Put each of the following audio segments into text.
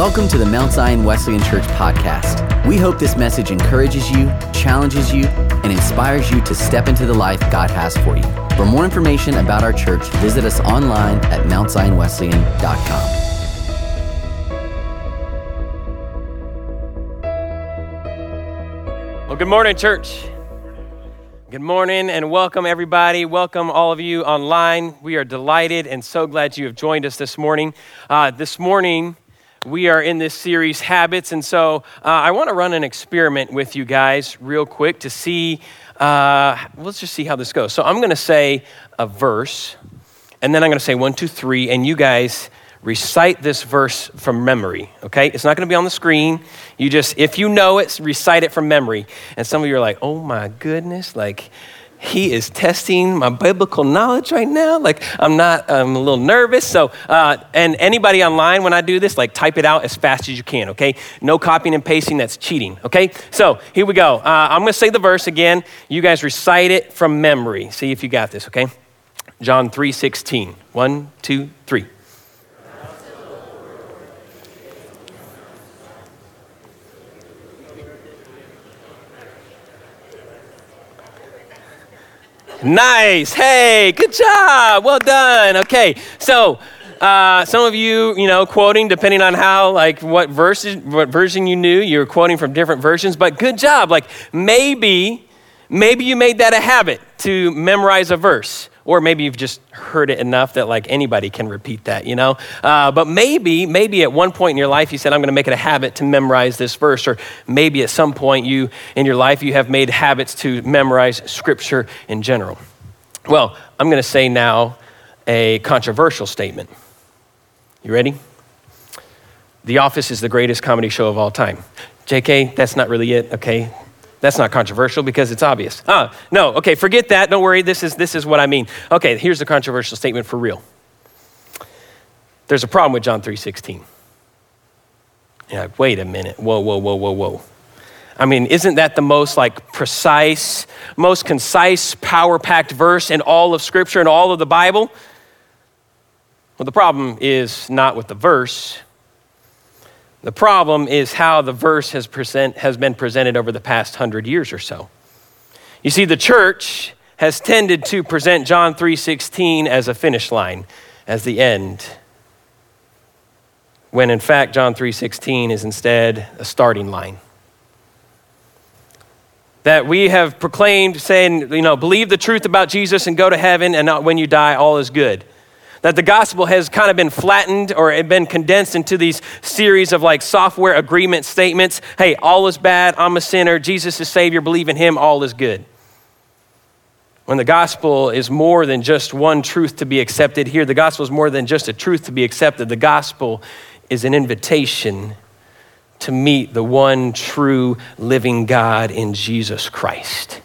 Welcome to the Mount Zion Wesleyan Church podcast. We hope this message encourages you, challenges you, and inspires you to step into the life God has for you. For more information about our church, visit us online at mountzionwesleyan.com. Well, good morning, church. Good morning and welcome, everybody. Welcome, all of you online. We are delighted and so glad you have joined us this morning. Uh, this morning, we are in this series, Habits, and so uh, I want to run an experiment with you guys real quick to see. Uh, let's just see how this goes. So I'm going to say a verse, and then I'm going to say one, two, three, and you guys recite this verse from memory, okay? It's not going to be on the screen. You just, if you know it, recite it from memory. And some of you are like, oh my goodness, like, he is testing my biblical knowledge right now. Like, I'm not, I'm a little nervous. So, uh, and anybody online, when I do this, like, type it out as fast as you can, okay? No copying and pasting, that's cheating, okay? So, here we go. Uh, I'm gonna say the verse again. You guys recite it from memory. See if you got this, okay? John 3 16. One, two, three. Nice. Hey, good job. Well done. Okay. So, uh, some of you, you know, quoting depending on how, like, what verses, what version you knew, you're quoting from different versions. But good job. Like, maybe, maybe you made that a habit to memorize a verse or maybe you've just heard it enough that like anybody can repeat that you know? Uh, but maybe maybe at one point in your life you said i'm going to make it a habit to memorize this verse. Or maybe at some point you in your life you have made habits to memorize scripture in general. Well i'm going to say now a controversial statement. You ready? The office is the greatest comedy show of all time. Jk that's not really it okay that's not controversial because it's obvious. Ah, no, okay, forget that. Don't worry. This is, this is what I mean. Okay, here's the controversial statement for real. There's a problem with John 3.16. Yeah, wait a minute. Whoa, whoa, whoa, whoa, whoa. I mean, isn't that the most like precise, most concise, power-packed verse in all of Scripture and all of the Bible? Well, the problem is not with the verse. The problem is how the verse has, present, has been presented over the past hundred years or so. You see, the church has tended to present John 3:16 as a finish line, as the end. When in fact John 3:16 is instead a starting line. That we have proclaimed saying, you know, believe the truth about Jesus and go to heaven and not when you die all is good that the gospel has kind of been flattened or been condensed into these series of like software agreement statements. Hey, all is bad, I'm a sinner, Jesus is Savior, believe in Him, all is good. When the gospel is more than just one truth to be accepted here, the gospel is more than just a truth to be accepted. The gospel is an invitation to meet the one true living God in Jesus Christ.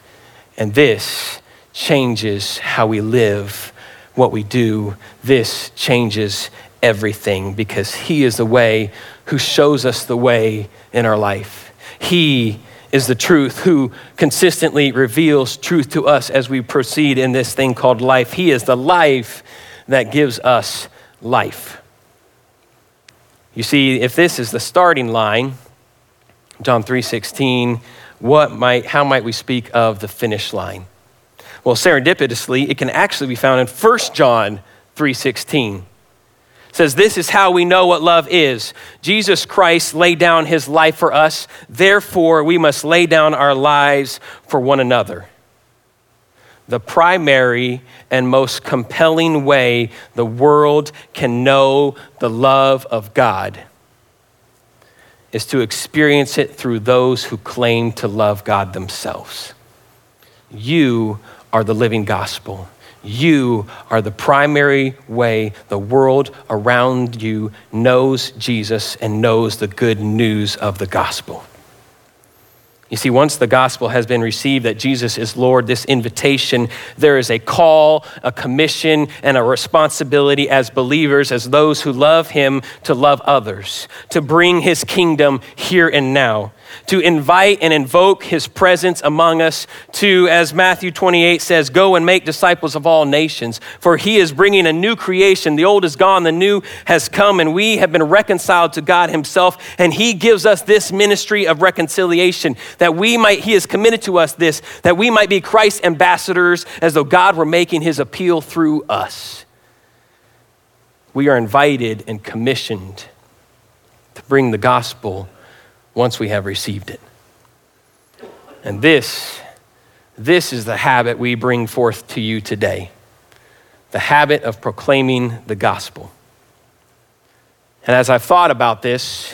And this changes how we live what we do, this changes everything because He is the way who shows us the way in our life. He is the truth who consistently reveals truth to us as we proceed in this thing called life. He is the life that gives us life. You see, if this is the starting line, John 3:16, what might how might we speak of the finish line? Well, serendipitously, it can actually be found in 1 John 3:16. It says this is how we know what love is. Jesus Christ laid down his life for us, therefore we must lay down our lives for one another. The primary and most compelling way the world can know the love of God is to experience it through those who claim to love God themselves. You are the living gospel. You are the primary way the world around you knows Jesus and knows the good news of the gospel. You see, once the gospel has been received that Jesus is Lord, this invitation, there is a call, a commission, and a responsibility as believers, as those who love Him, to love others, to bring His kingdom here and now to invite and invoke his presence among us, to, as Matthew 28 says, go and make disciples of all nations. For he is bringing a new creation. The old is gone, the new has come, and we have been reconciled to God himself. And he gives us this ministry of reconciliation that we might, he has committed to us this, that we might be Christ's ambassadors as though God were making his appeal through us. We are invited and commissioned to bring the gospel once we have received it. And this, this is the habit we bring forth to you today the habit of proclaiming the gospel. And as I've thought about this,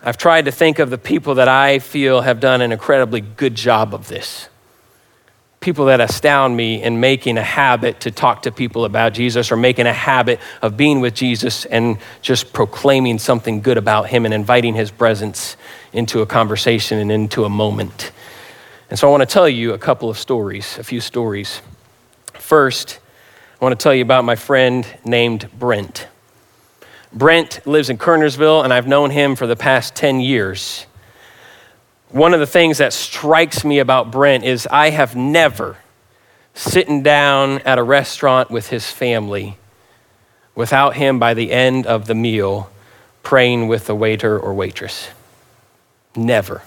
I've tried to think of the people that I feel have done an incredibly good job of this people that astound me in making a habit to talk to people about Jesus or making a habit of being with Jesus and just proclaiming something good about him and inviting his presence into a conversation and into a moment. And so I want to tell you a couple of stories, a few stories. First, I want to tell you about my friend named Brent. Brent lives in Kernersville, and I've known him for the past 10 years. One of the things that strikes me about Brent is I have never sitting down at a restaurant with his family without him by the end of the meal praying with the waiter or waitress. Never.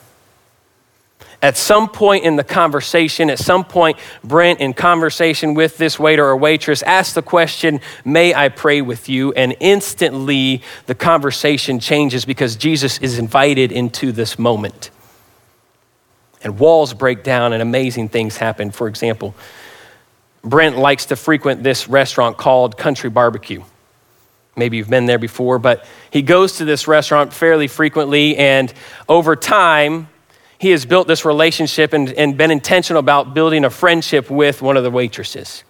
At some point in the conversation, at some point, Brent, in conversation with this waiter or waitress, asked the question, May I pray with you? And instantly the conversation changes because Jesus is invited into this moment and walls break down and amazing things happen. For example, Brent likes to frequent this restaurant called Country Barbecue. Maybe you've been there before, but he goes to this restaurant fairly frequently, and over time, he has built this relationship and, and been intentional about building a friendship with one of the waitresses.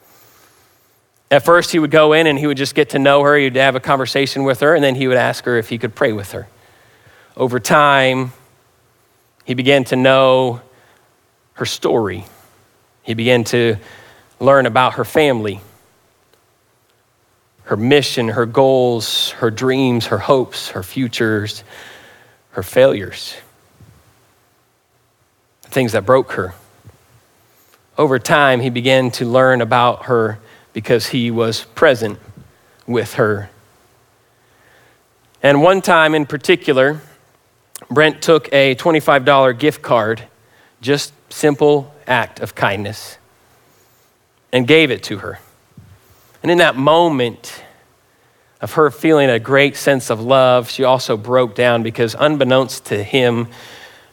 At first, he would go in and he would just get to know her, he'd have a conversation with her, and then he would ask her if he could pray with her. Over time, he began to know her story. He began to learn about her family, her mission, her goals, her dreams, her hopes, her futures, her failures, the things that broke her. Over time, he began to learn about her because he was present with her. And one time in particular, Brent took a $25 gift card, just simple act of kindness, and gave it to her. And in that moment of her feeling a great sense of love, she also broke down because, unbeknownst to him,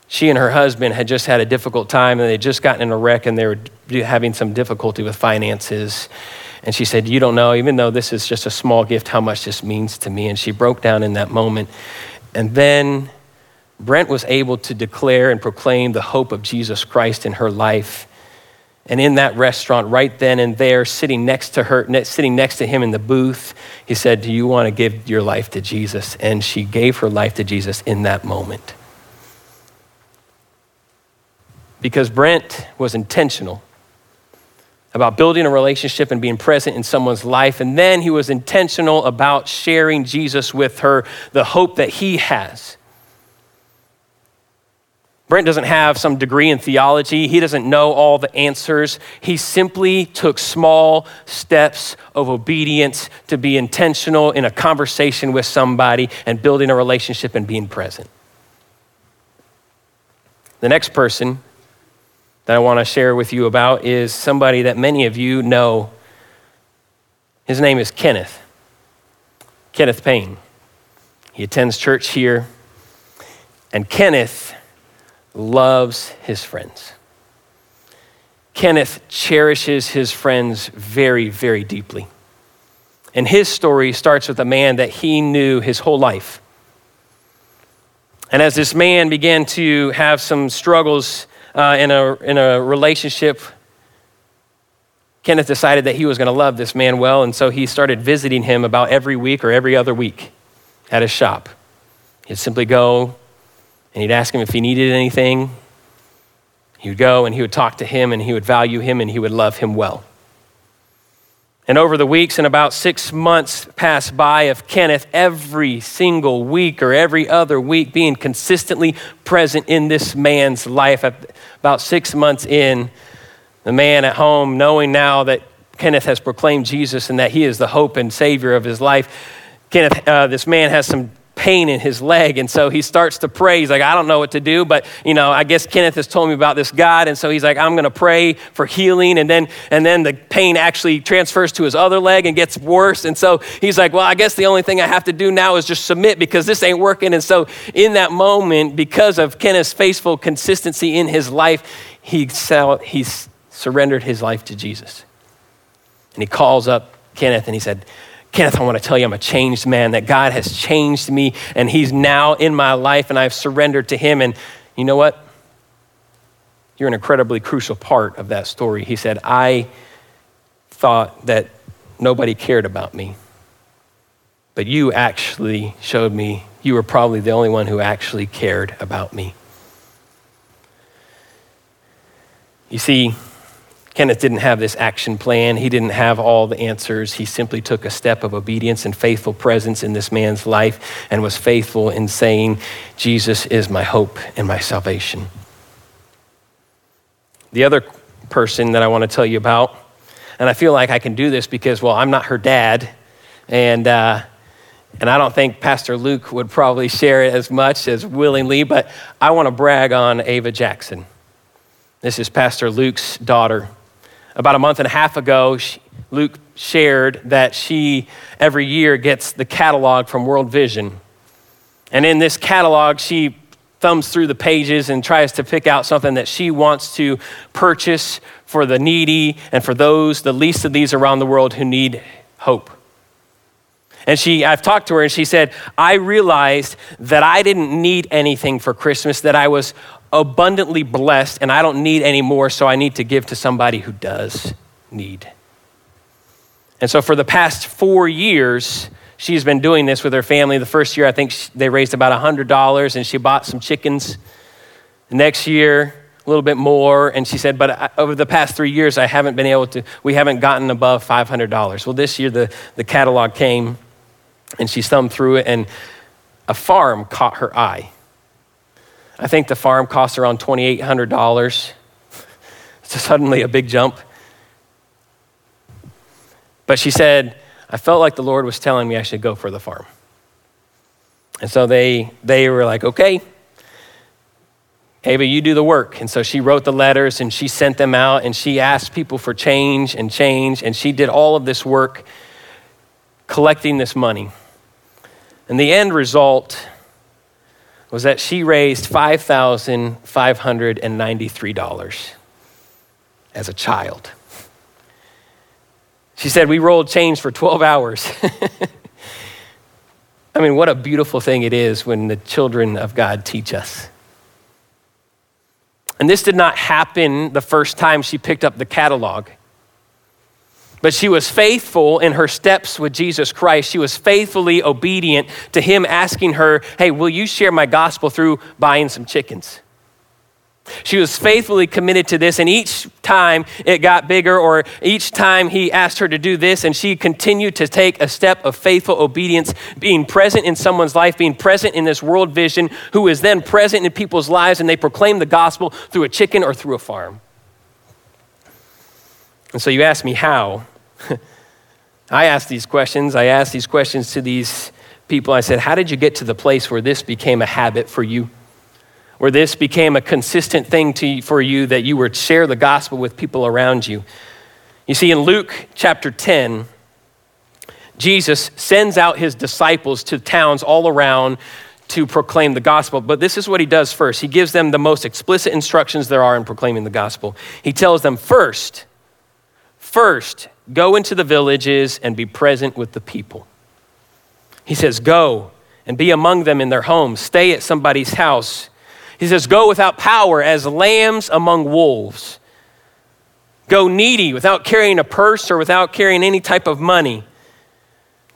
she and her husband had just had a difficult time and they'd just gotten in a wreck and they were having some difficulty with finances. And she said, You don't know, even though this is just a small gift, how much this means to me. And she broke down in that moment. And then Brent was able to declare and proclaim the hope of Jesus Christ in her life. And in that restaurant, right then and there, sitting next to her, sitting next to him in the booth, he said, Do you want to give your life to Jesus? And she gave her life to Jesus in that moment. Because Brent was intentional about building a relationship and being present in someone's life. And then he was intentional about sharing Jesus with her, the hope that he has Brent doesn't have some degree in theology. He doesn't know all the answers. He simply took small steps of obedience to be intentional in a conversation with somebody and building a relationship and being present. The next person that I want to share with you about is somebody that many of you know. His name is Kenneth. Kenneth Payne. He attends church here. And Kenneth loves his friends. Kenneth cherishes his friends very, very deeply. And his story starts with a man that he knew his whole life. And as this man began to have some struggles uh, in, a, in a relationship, Kenneth decided that he was going to love this man well. And so he started visiting him about every week or every other week at his shop. He'd simply go, and he'd ask him if he needed anything. He would go and he would talk to him and he would value him and he would love him well. And over the weeks and about six months passed by of Kenneth every single week or every other week being consistently present in this man's life. About six months in, the man at home, knowing now that Kenneth has proclaimed Jesus and that he is the hope and savior of his life, Kenneth, uh, this man has some pain in his leg. And so he starts to pray. He's like, I don't know what to do, but you know, I guess Kenneth has told me about this God. And so he's like, I'm going to pray for healing. And then, and then the pain actually transfers to his other leg and gets worse. And so he's like, well, I guess the only thing I have to do now is just submit because this ain't working. And so in that moment, because of Kenneth's faithful consistency in his life, he, sell, he surrendered his life to Jesus. And he calls up Kenneth and he said, Kenneth, I want to tell you I'm a changed man, that God has changed me and He's now in my life and I've surrendered to Him. And you know what? You're an incredibly crucial part of that story. He said, I thought that nobody cared about me, but you actually showed me you were probably the only one who actually cared about me. You see, Kenneth didn't have this action plan. He didn't have all the answers. He simply took a step of obedience and faithful presence in this man's life and was faithful in saying, Jesus is my hope and my salvation. The other person that I want to tell you about, and I feel like I can do this because, well, I'm not her dad, and, uh, and I don't think Pastor Luke would probably share it as much as willingly, but I want to brag on Ava Jackson. This is Pastor Luke's daughter. About a month and a half ago, she, Luke shared that she every year gets the catalog from World Vision. And in this catalog, she thumbs through the pages and tries to pick out something that she wants to purchase for the needy and for those, the least of these around the world who need hope. And she, I've talked to her and she said, I realized that I didn't need anything for Christmas, that I was abundantly blessed and I don't need any more, so I need to give to somebody who does need. And so for the past four years, she's been doing this with her family. The first year, I think they raised about $100 and she bought some chickens. The next year, a little bit more. And she said, but over the past three years, I haven't been able to, we haven't gotten above $500. Well, this year, the, the catalog came and she thumbed through it and a farm caught her eye. I think the farm costs around $2,800. It's suddenly a big jump. But she said, I felt like the Lord was telling me I should go for the farm. And so they, they were like, okay, Ava, you do the work. And so she wrote the letters and she sent them out and she asked people for change and change. And she did all of this work collecting this money. And the end result was that she raised $5,593 as a child. She said, We rolled change for 12 hours. I mean, what a beautiful thing it is when the children of God teach us. And this did not happen the first time she picked up the catalog. But she was faithful in her steps with Jesus Christ. She was faithfully obedient to him asking her, Hey, will you share my gospel through buying some chickens? She was faithfully committed to this, and each time it got bigger, or each time he asked her to do this, and she continued to take a step of faithful obedience, being present in someone's life, being present in this world vision, who is then present in people's lives, and they proclaim the gospel through a chicken or through a farm. And so you ask me how. I asked these questions. I asked these questions to these people. I said, How did you get to the place where this became a habit for you? Where this became a consistent thing to, for you that you would share the gospel with people around you? You see, in Luke chapter 10, Jesus sends out his disciples to towns all around to proclaim the gospel. But this is what he does first. He gives them the most explicit instructions there are in proclaiming the gospel. He tells them first, First, go into the villages and be present with the people. He says, Go and be among them in their homes, stay at somebody's house. He says, Go without power as lambs among wolves. Go needy without carrying a purse or without carrying any type of money.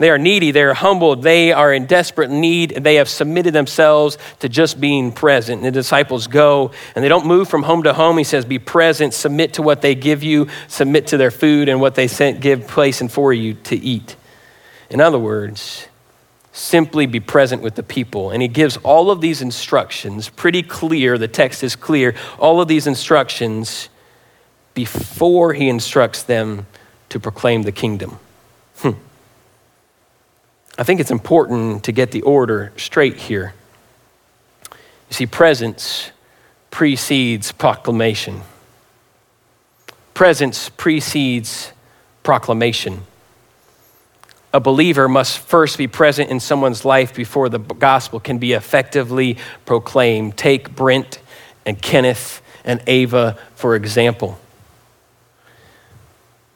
They are needy, they are humbled, they are in desperate need, they have submitted themselves to just being present. And the disciples go and they don't move from home to home. He says, Be present, submit to what they give you, submit to their food and what they sent, give place and for you to eat. In other words, simply be present with the people. And he gives all of these instructions, pretty clear, the text is clear, all of these instructions before he instructs them to proclaim the kingdom. Hmm. I think it's important to get the order straight here. You see, presence precedes proclamation. Presence precedes proclamation a believer must first be present in someone's life before the gospel can be effectively proclaimed. Take Brent and Kenneth and Ava, for example.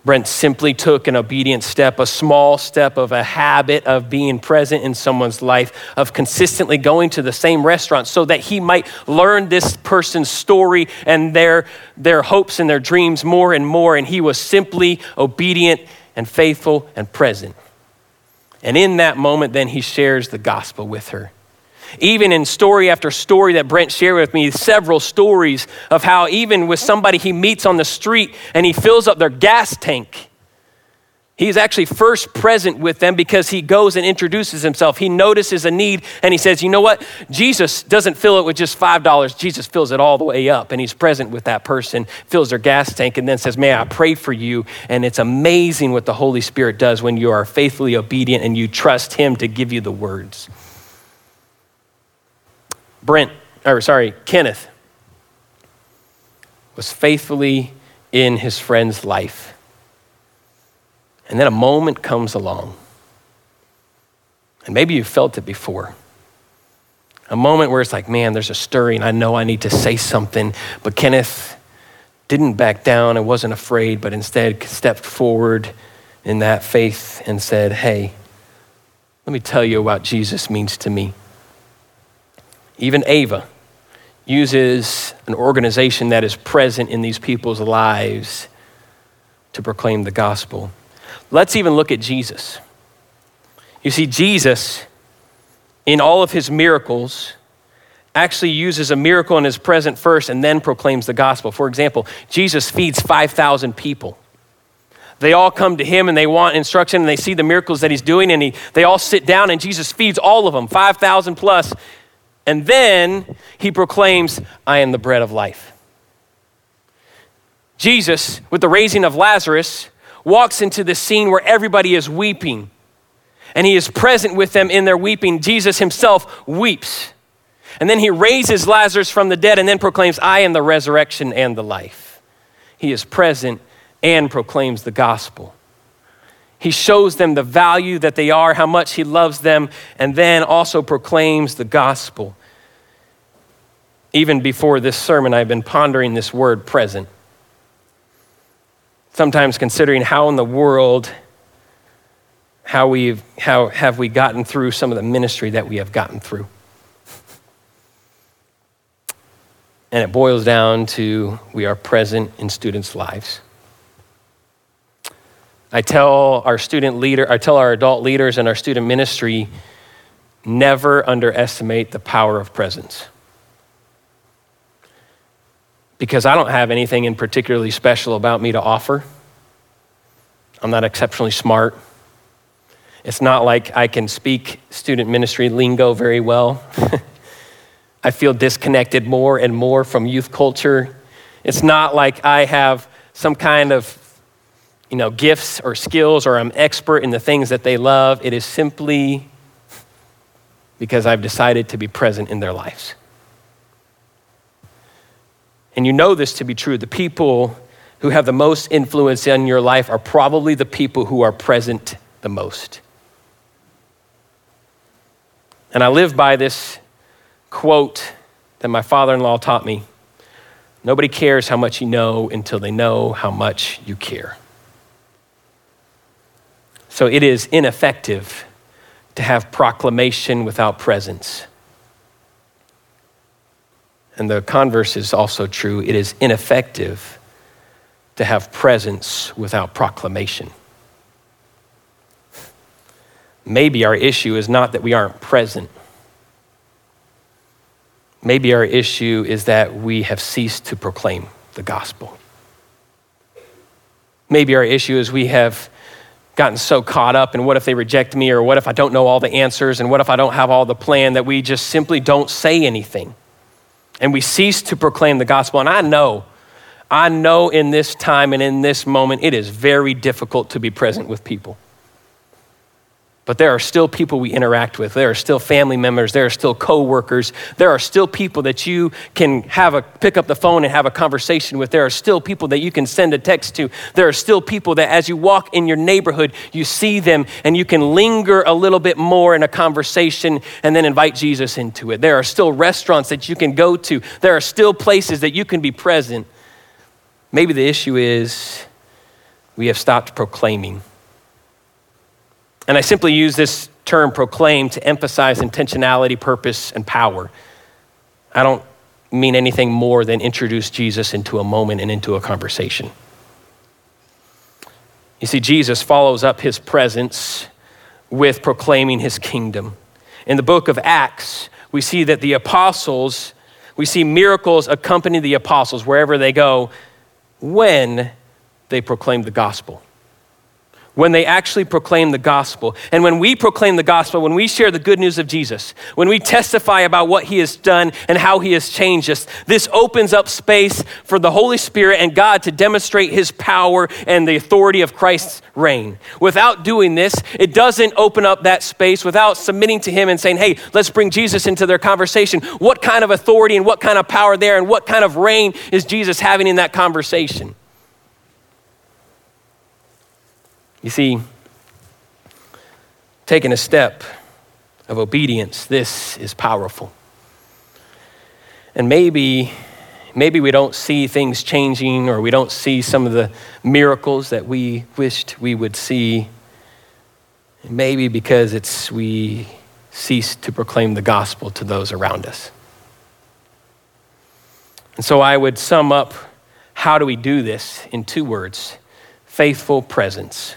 Brent simply took an obedient step, a small step of a habit of being present in someone's life, of consistently going to the same restaurant so that he might learn this person's story and their, their hopes and their dreams more and more. And he was simply obedient and faithful and present. And in that moment, then he shares the gospel with her. Even in story after story that Brent shared with me, several stories of how, even with somebody he meets on the street and he fills up their gas tank, He's actually first present with them because he goes and introduces himself. He notices a need and he says, You know what? Jesus doesn't fill it with just $5. Jesus fills it all the way up. And he's present with that person, fills their gas tank, and then says, May I pray for you? And it's amazing what the Holy Spirit does when you are faithfully obedient and you trust him to give you the words. Brent, or sorry, Kenneth was faithfully in his friend's life and then a moment comes along. And maybe you've felt it before. A moment where it's like, man, there's a stirring. I know I need to say something. But Kenneth didn't back down and wasn't afraid, but instead stepped forward in that faith and said, hey, let me tell you what Jesus means to me. Even Ava uses an organization that is present in these people's lives to proclaim the gospel. Let's even look at Jesus. You see, Jesus, in all of his miracles, actually uses a miracle in his present first and then proclaims the gospel. For example, Jesus feeds 5,000 people. They all come to him and they want instruction and they see the miracles that he's doing and he, they all sit down and Jesus feeds all of them, 5,000 plus. And then he proclaims, I am the bread of life. Jesus, with the raising of Lazarus, walks into the scene where everybody is weeping and he is present with them in their weeping. Jesus himself weeps. And then he raises Lazarus from the dead and then proclaims, I am the resurrection and the life. He is present and proclaims the gospel. He shows them the value that they are, how much he loves them, and then also proclaims the gospel. Even before this sermon, I've been pondering this word present. Sometimes considering how in the world how we've how have we gotten through some of the ministry that we have gotten through. And it boils down to we are present in students lives. I tell our student leader i tell our adult leaders and our student ministry never underestimate the power of presence because I don't have anything in particularly special about me to offer. I'm not exceptionally smart. It's not like I can speak student ministry lingo very well. I feel disconnected more and more from youth culture. It's not like I have some kind of you know, gifts or skills or I'm expert in the things that they love. It is simply because I've decided to be present in their lives and you know this to be true, the people who have the most influence in your life are probably the people who are present the most. And I live by this quote that my father in law taught me Nobody cares how much you know until they know how much you care. So it is ineffective to have proclamation without presence. And the converse is also true. It is ineffective to have presence without proclamation. maybe our issue is not that we aren't present. Maybe our issue is that we have ceased to proclaim the gospel. Maybe our issue is we have gotten so caught up in what if they reject me or what if I don't know all the answers and what if I don't have all the plan that we just simply don't say anything. And we cease to proclaim the gospel. And I know, I know in this time and in this moment, it is very difficult to be present with people. But there are still people we interact with. There are still family members. There are still coworkers. There are still people that you can have a pick up the phone and have a conversation with. There are still people that you can send a text to. There are still people that as you walk in your neighborhood, you see them and you can linger a little bit more in a conversation and then invite Jesus into it. There are still restaurants that you can go to. There are still places that you can be present. Maybe the issue is we have stopped proclaiming and I simply use this term proclaim to emphasize intentionality, purpose, and power. I don't mean anything more than introduce Jesus into a moment and into a conversation. You see, Jesus follows up his presence with proclaiming his kingdom. In the book of Acts, we see that the apostles, we see miracles accompany the apostles wherever they go when they proclaim the gospel when they actually proclaim the gospel. And when we proclaim the gospel, when we share the good news of Jesus, when we testify about what he has done and how he has changed us, this opens up space for the Holy Spirit and God to demonstrate his power and the authority of Christ's reign. Without doing this, it doesn't open up that space without submitting to him and saying, hey, let's bring Jesus into their conversation. What kind of authority and what kind of power there and what kind of reign is Jesus having in that conversation? You see, taking a step of obedience, this is powerful. And maybe, maybe we don't see things changing or we don't see some of the miracles that we wished we would see. Maybe because it's we cease to proclaim the gospel to those around us. And so I would sum up how do we do this in two words faithful presence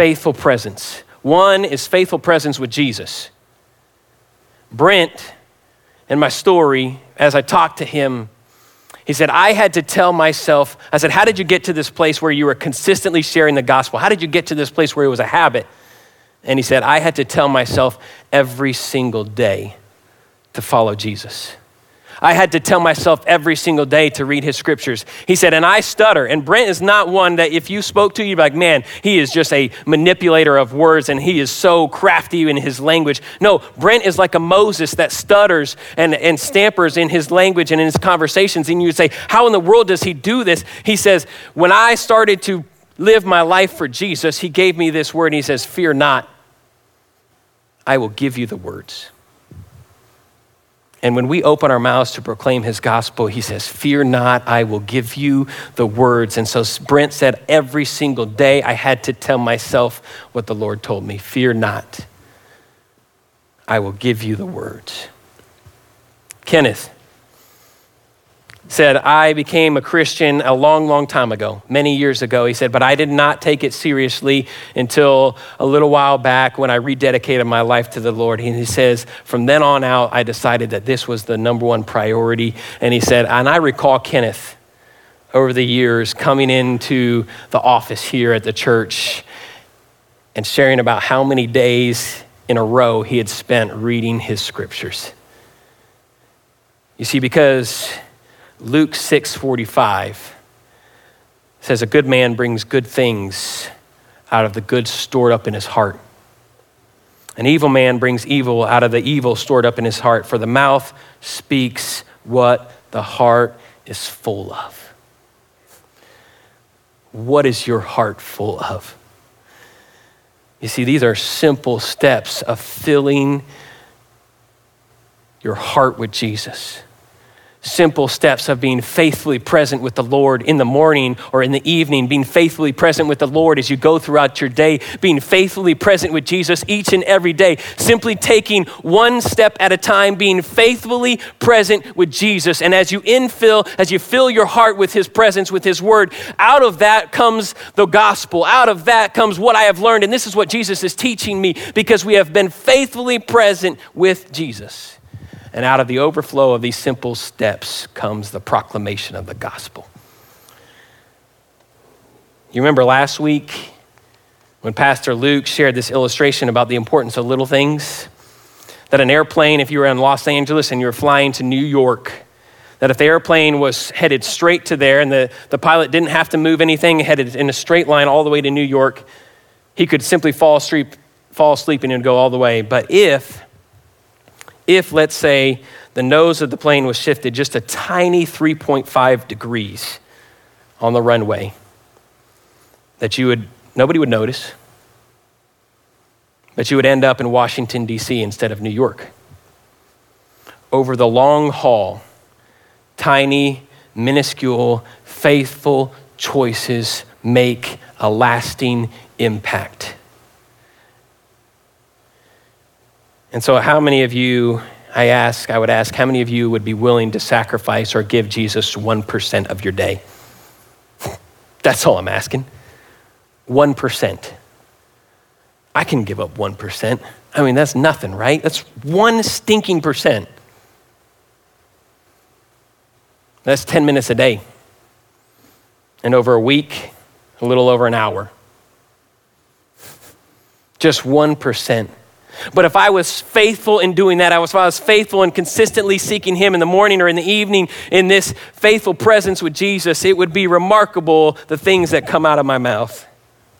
faithful presence. One is faithful presence with Jesus. Brent, in my story, as I talked to him, he said, I had to tell myself, I said, How did you get to this place where you were consistently sharing the gospel? How did you get to this place where it was a habit? And he said, I had to tell myself every single day to follow Jesus. I had to tell myself every single day to read his scriptures. He said, and I stutter. And Brent is not one that if you spoke to, you'd be like, man, he is just a manipulator of words and he is so crafty in his language. No, Brent is like a Moses that stutters and, and stampers in his language and in his conversations. And you say, how in the world does he do this? He says, when I started to live my life for Jesus, he gave me this word and he says, fear not. I will give you the words. And when we open our mouths to proclaim his gospel, he says, Fear not, I will give you the words. And so Brent said, Every single day I had to tell myself what the Lord told me Fear not, I will give you the words. Kenneth, said, I became a Christian a long, long time ago, many years ago. He said, but I did not take it seriously until a little while back when I rededicated my life to the Lord. And he says, from then on out, I decided that this was the number one priority. And he said, and I recall Kenneth over the years coming into the office here at the church and sharing about how many days in a row he had spent reading his scriptures. You see, because Luke 6:45 says a good man brings good things out of the good stored up in his heart. An evil man brings evil out of the evil stored up in his heart, for the mouth speaks what the heart is full of. What is your heart full of? You see, these are simple steps of filling your heart with Jesus simple steps of being faithfully present with the Lord in the morning or in the evening, being faithfully present with the Lord as you go throughout your day, being faithfully present with Jesus each and every day, simply taking one step at a time, being faithfully present with Jesus. And as you infill, as you fill your heart with His presence, with His Word, out of that comes the gospel. Out of that comes what I have learned. And this is what Jesus is teaching me because we have been faithfully present with Jesus. And out of the overflow of these simple steps comes the proclamation of the gospel. You remember last week when Pastor Luke shared this illustration about the importance of little things? That an airplane, if you were in Los Angeles and you were flying to New York, that if the airplane was headed straight to there and the, the pilot didn't have to move anything, headed in a straight line all the way to New York, he could simply fall asleep, fall asleep and go all the way. But if if, let's say, the nose of the plane was shifted just a tiny 3.5 degrees on the runway, that you would, nobody would notice, but you would end up in Washington, D.C. instead of New York. Over the long haul, tiny, minuscule, faithful choices make a lasting impact. And so, how many of you, I ask, I would ask, how many of you would be willing to sacrifice or give Jesus 1% of your day? That's all I'm asking. 1%. I can give up 1%. I mean, that's nothing, right? That's one stinking percent. That's 10 minutes a day. And over a week, a little over an hour. Just 1%. But if I was faithful in doing that, I was, if I was faithful in consistently seeking Him in the morning or in the evening in this faithful presence with Jesus, it would be remarkable the things that come out of my mouth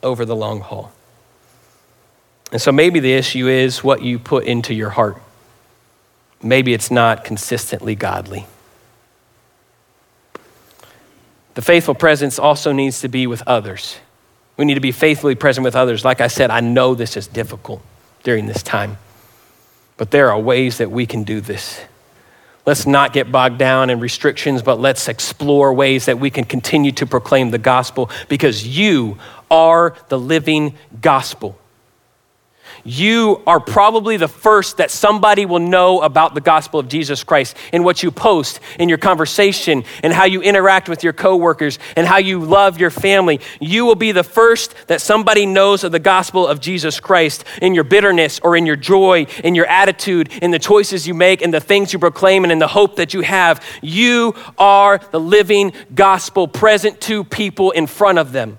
over the long haul. And so maybe the issue is what you put into your heart. Maybe it's not consistently godly. The faithful presence also needs to be with others. We need to be faithfully present with others. Like I said, I know this is difficult during this time. But there are ways that we can do this. Let's not get bogged down in restrictions, but let's explore ways that we can continue to proclaim the gospel because you are the living gospel you are probably the first that somebody will know about the gospel of Jesus Christ in what you post, in your conversation, and how you interact with your coworkers, and how you love your family. You will be the first that somebody knows of the gospel of Jesus Christ in your bitterness or in your joy, in your attitude, in the choices you make, in the things you proclaim, and in the hope that you have. You are the living gospel present to people in front of them.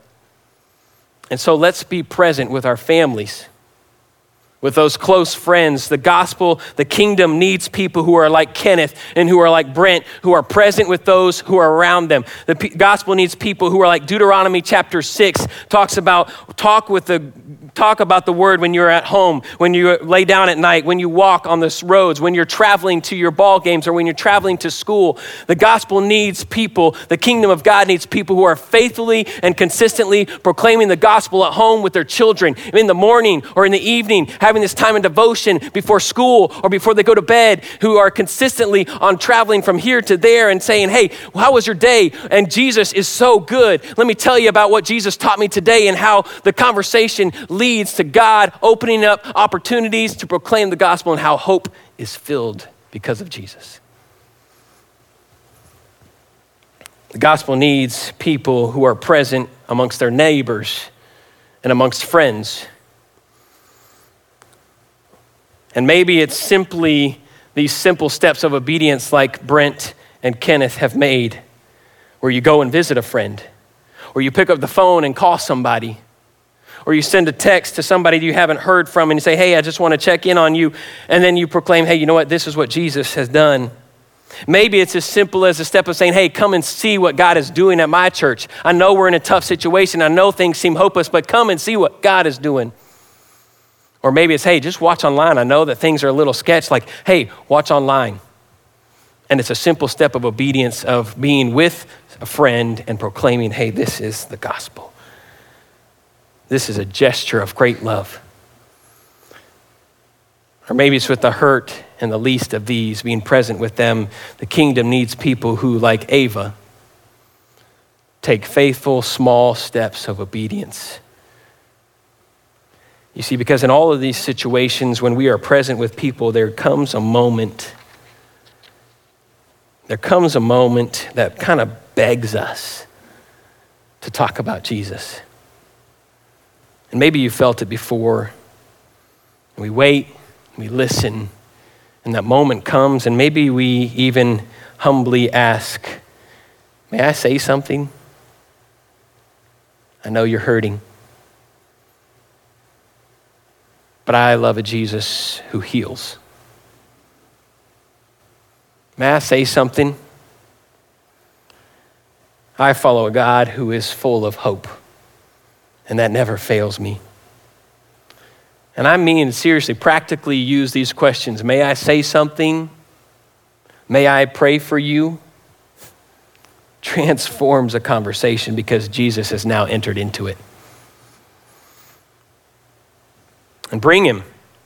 And so let's be present with our families with those close friends. The gospel, the kingdom needs people who are like Kenneth and who are like Brent, who are present with those who are around them. The p- gospel needs people who are like Deuteronomy chapter 6 talks about talk with the talk about the word when you're at home, when you lay down at night, when you walk on the roads, when you're traveling to your ball games or when you're traveling to school. The gospel needs people, the kingdom of God needs people who are faithfully and consistently proclaiming the gospel at home with their children in the morning or in the evening having this time of devotion before school or before they go to bed, who are consistently on traveling from here to there and saying, Hey, how was your day? And Jesus is so good. Let me tell you about what Jesus taught me today and how the conversation leads to God opening up opportunities to proclaim the gospel and how hope is filled because of Jesus. The gospel needs people who are present amongst their neighbors and amongst friends and maybe it's simply these simple steps of obedience, like Brent and Kenneth have made, where you go and visit a friend, or you pick up the phone and call somebody, or you send a text to somebody you haven't heard from and you say, Hey, I just want to check in on you. And then you proclaim, Hey, you know what? This is what Jesus has done. Maybe it's as simple as a step of saying, Hey, come and see what God is doing at my church. I know we're in a tough situation. I know things seem hopeless, but come and see what God is doing. Or maybe it's, hey, just watch online. I know that things are a little sketch, like, hey, watch online. And it's a simple step of obedience of being with a friend and proclaiming, hey, this is the gospel. This is a gesture of great love. Or maybe it's with the hurt and the least of these, being present with them. The kingdom needs people who, like Ava, take faithful, small steps of obedience. You see, because in all of these situations, when we are present with people, there comes a moment, there comes a moment that kind of begs us to talk about Jesus. And maybe you felt it before. We wait, we listen, and that moment comes, and maybe we even humbly ask, May I say something? I know you're hurting. But I love a Jesus who heals. May I say something? I follow a God who is full of hope, and that never fails me. And I mean, seriously, practically use these questions. May I say something? May I pray for you? Transforms a conversation because Jesus has now entered into it. And bring him.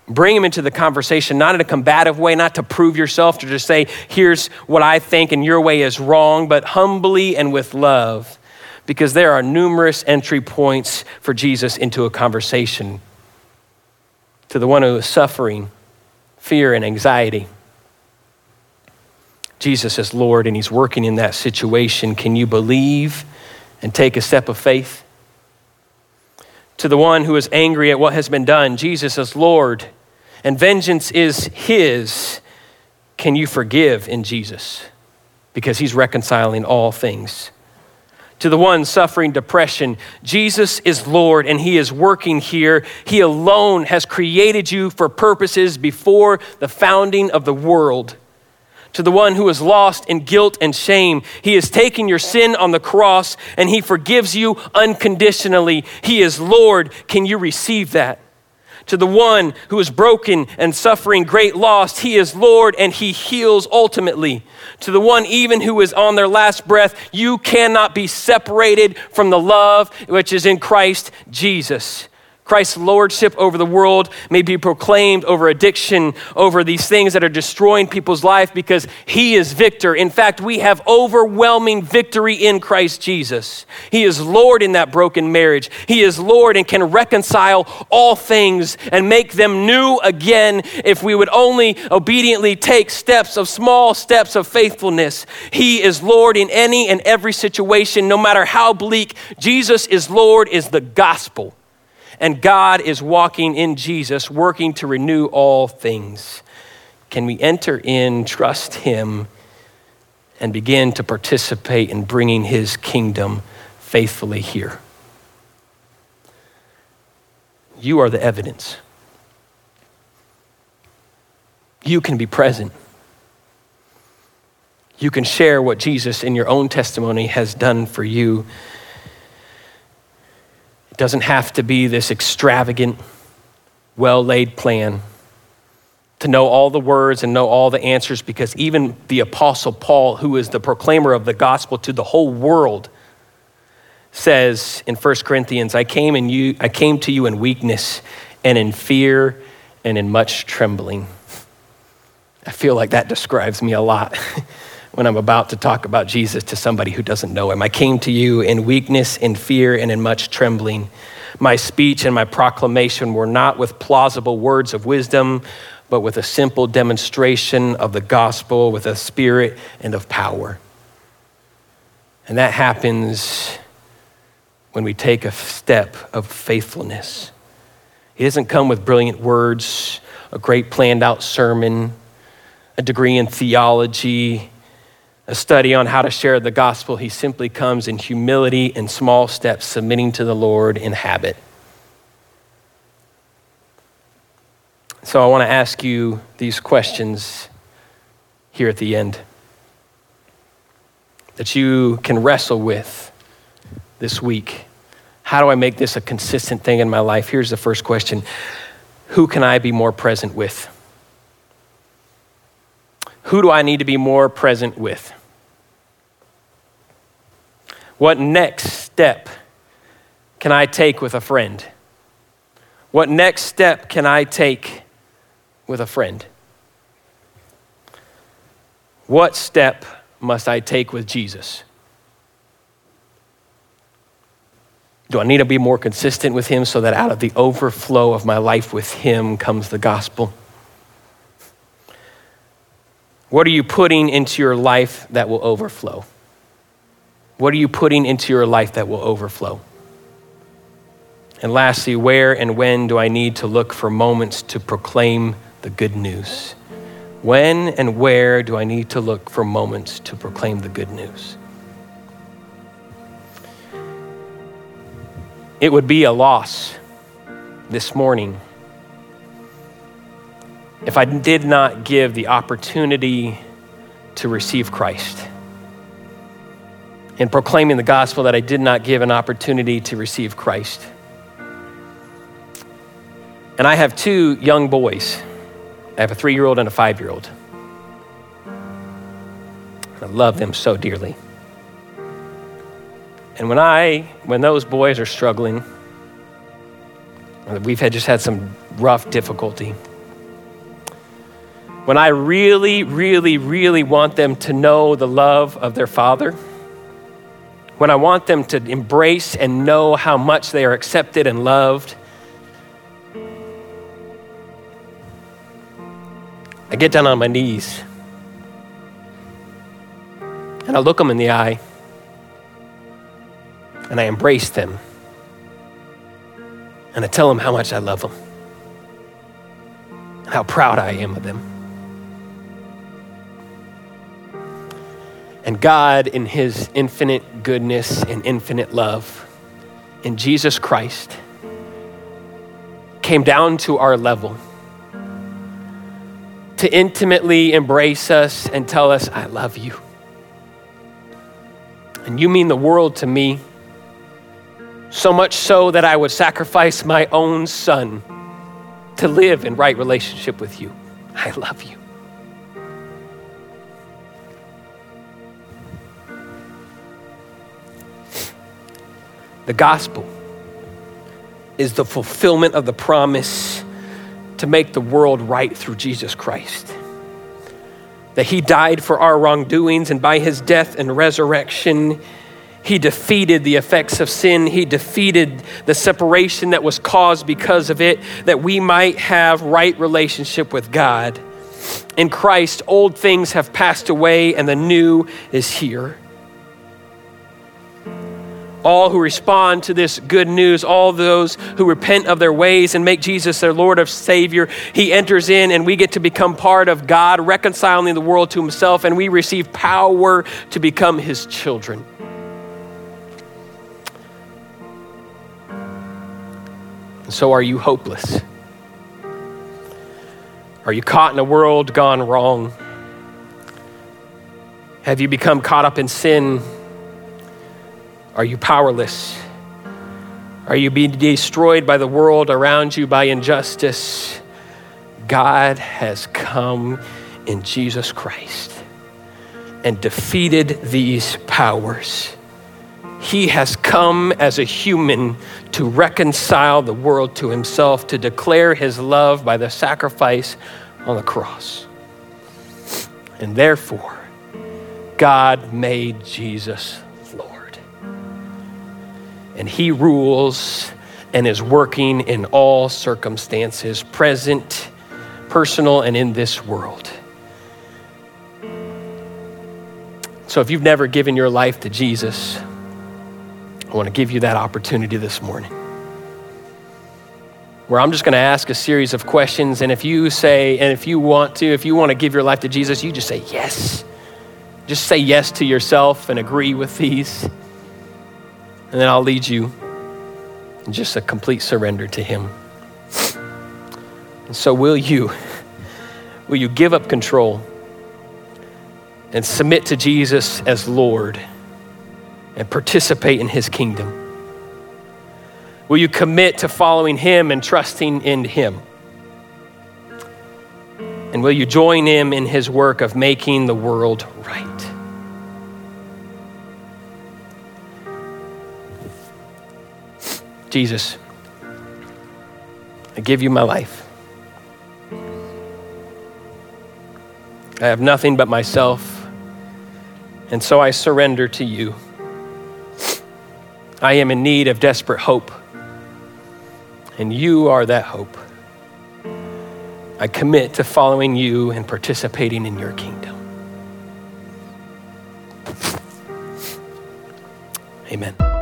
Bring him into the conversation, not in a combative way, not to prove yourself, to just say, here's what I think and your way is wrong, but humbly and with love, because there are numerous entry points for Jesus into a conversation. To the one who is suffering fear and anxiety, Jesus is Lord and He's working in that situation. Can you believe and take a step of faith? To the one who is angry at what has been done, Jesus is Lord and vengeance is His. Can you forgive in Jesus? Because He's reconciling all things. To the one suffering depression, Jesus is Lord and He is working here. He alone has created you for purposes before the founding of the world to the one who is lost in guilt and shame. He has taken your sin on the cross and he forgives you unconditionally. He is Lord. Can you receive that? To the one who is broken and suffering great loss, he is Lord and he heals ultimately. To the one even who is on their last breath, you cannot be separated from the love which is in Christ Jesus. Christ's lordship over the world may be proclaimed over addiction, over these things that are destroying people's life because he is victor. In fact, we have overwhelming victory in Christ Jesus. He is Lord in that broken marriage. He is Lord and can reconcile all things and make them new again if we would only obediently take steps of small steps of faithfulness. He is Lord in any and every situation, no matter how bleak. Jesus is Lord is the gospel and God is walking in Jesus, working to renew all things. Can we enter in, trust Him, and begin to participate in bringing His kingdom faithfully here? You are the evidence. You can be present. You can share what Jesus in your own testimony has done for you it doesn't have to be this extravagant, well laid plan to know all the words and know all the answers because even the Apostle Paul, who is the proclaimer of the gospel to the whole world, says in 1 Corinthians, I came, in you, I came to you in weakness and in fear and in much trembling. I feel like that describes me a lot. when I'm about to talk about Jesus to somebody who doesn't know him. I came to you in weakness, in fear, and in much trembling. My speech and my proclamation were not with plausible words of wisdom, but with a simple demonstration of the gospel, with a spirit and of power. And that happens when we take a step of faithfulness. It doesn't come with brilliant words, a great planned out sermon, a degree in theology, a study on how to share the gospel, he simply comes in humility and small steps, submitting to the Lord in habit. So I want to ask you these questions here at the end that you can wrestle with this week. How do I make this a consistent thing in my life? Here's the first question Who can I be more present with? Who do I need to be more present with? What next step can I take with a friend? What next step can I take with a friend? What step must I take with Jesus? Do I need to be more consistent with Him so that out of the overflow of my life with Him comes the gospel? What are you putting into your life that will overflow? What are you putting into your life that will overflow? And lastly, where and when do I need to look for moments to proclaim the good news? When and where do I need to look for moments to proclaim the good news? It would be a loss this morning if I did not give the opportunity to receive Christ. In proclaiming the gospel, that I did not give an opportunity to receive Christ. And I have two young boys. I have a three year old and a five year old. I love them so dearly. And when I, when those boys are struggling, we've had just had some rough difficulty. When I really, really, really want them to know the love of their father, when I want them to embrace and know how much they are accepted and loved, I get down on my knees and I look them in the eye and I embrace them and I tell them how much I love them and how proud I am of them. And God, in His infinite goodness and infinite love, in Jesus Christ, came down to our level to intimately embrace us and tell us, I love you. And you mean the world to me, so much so that I would sacrifice my own son to live in right relationship with you. I love you. The gospel is the fulfillment of the promise to make the world right through Jesus Christ. That he died for our wrongdoings, and by his death and resurrection, he defeated the effects of sin. He defeated the separation that was caused because of it, that we might have right relationship with God. In Christ, old things have passed away, and the new is here all who respond to this good news, all those who repent of their ways and make Jesus their Lord of Savior, He enters in and we get to become part of God, reconciling the world to Himself, and we receive power to become His children. So, are you hopeless? Are you caught in a world gone wrong? Have you become caught up in sin? Are you powerless? Are you being destroyed by the world around you by injustice? God has come in Jesus Christ and defeated these powers. He has come as a human to reconcile the world to himself, to declare his love by the sacrifice on the cross. And therefore, God made Jesus and He rules and is working in all circumstances, present, personal, and in this world. So if you've never given your life to Jesus, I want to give you that opportunity this morning. Where I'm just going to ask a series of questions, and if you say, and if you want to, if you want to give your life to Jesus, you just say yes. Just say yes to yourself and agree with these and then I'll lead you in just a complete surrender to Him. And so, will you? Will you give up control and submit to Jesus as Lord and participate in His kingdom? Will you commit to following Him and trusting in Him? And will you join Him in His work of making the world right? Jesus, I give you my life. I have nothing but myself. And so I surrender to you. I am in need of desperate hope, and you are that hope. I commit to following you and participating in your kingdom. Amen.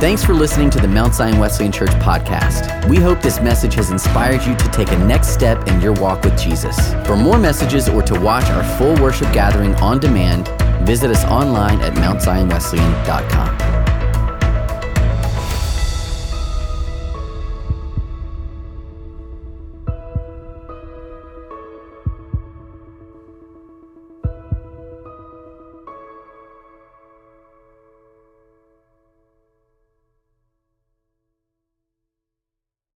Thanks for listening to the Mount Zion Wesleyan Church podcast. We hope this message has inspired you to take a next step in your walk with Jesus. For more messages or to watch our full worship gathering on demand, visit us online at mountzionwesleyan.com.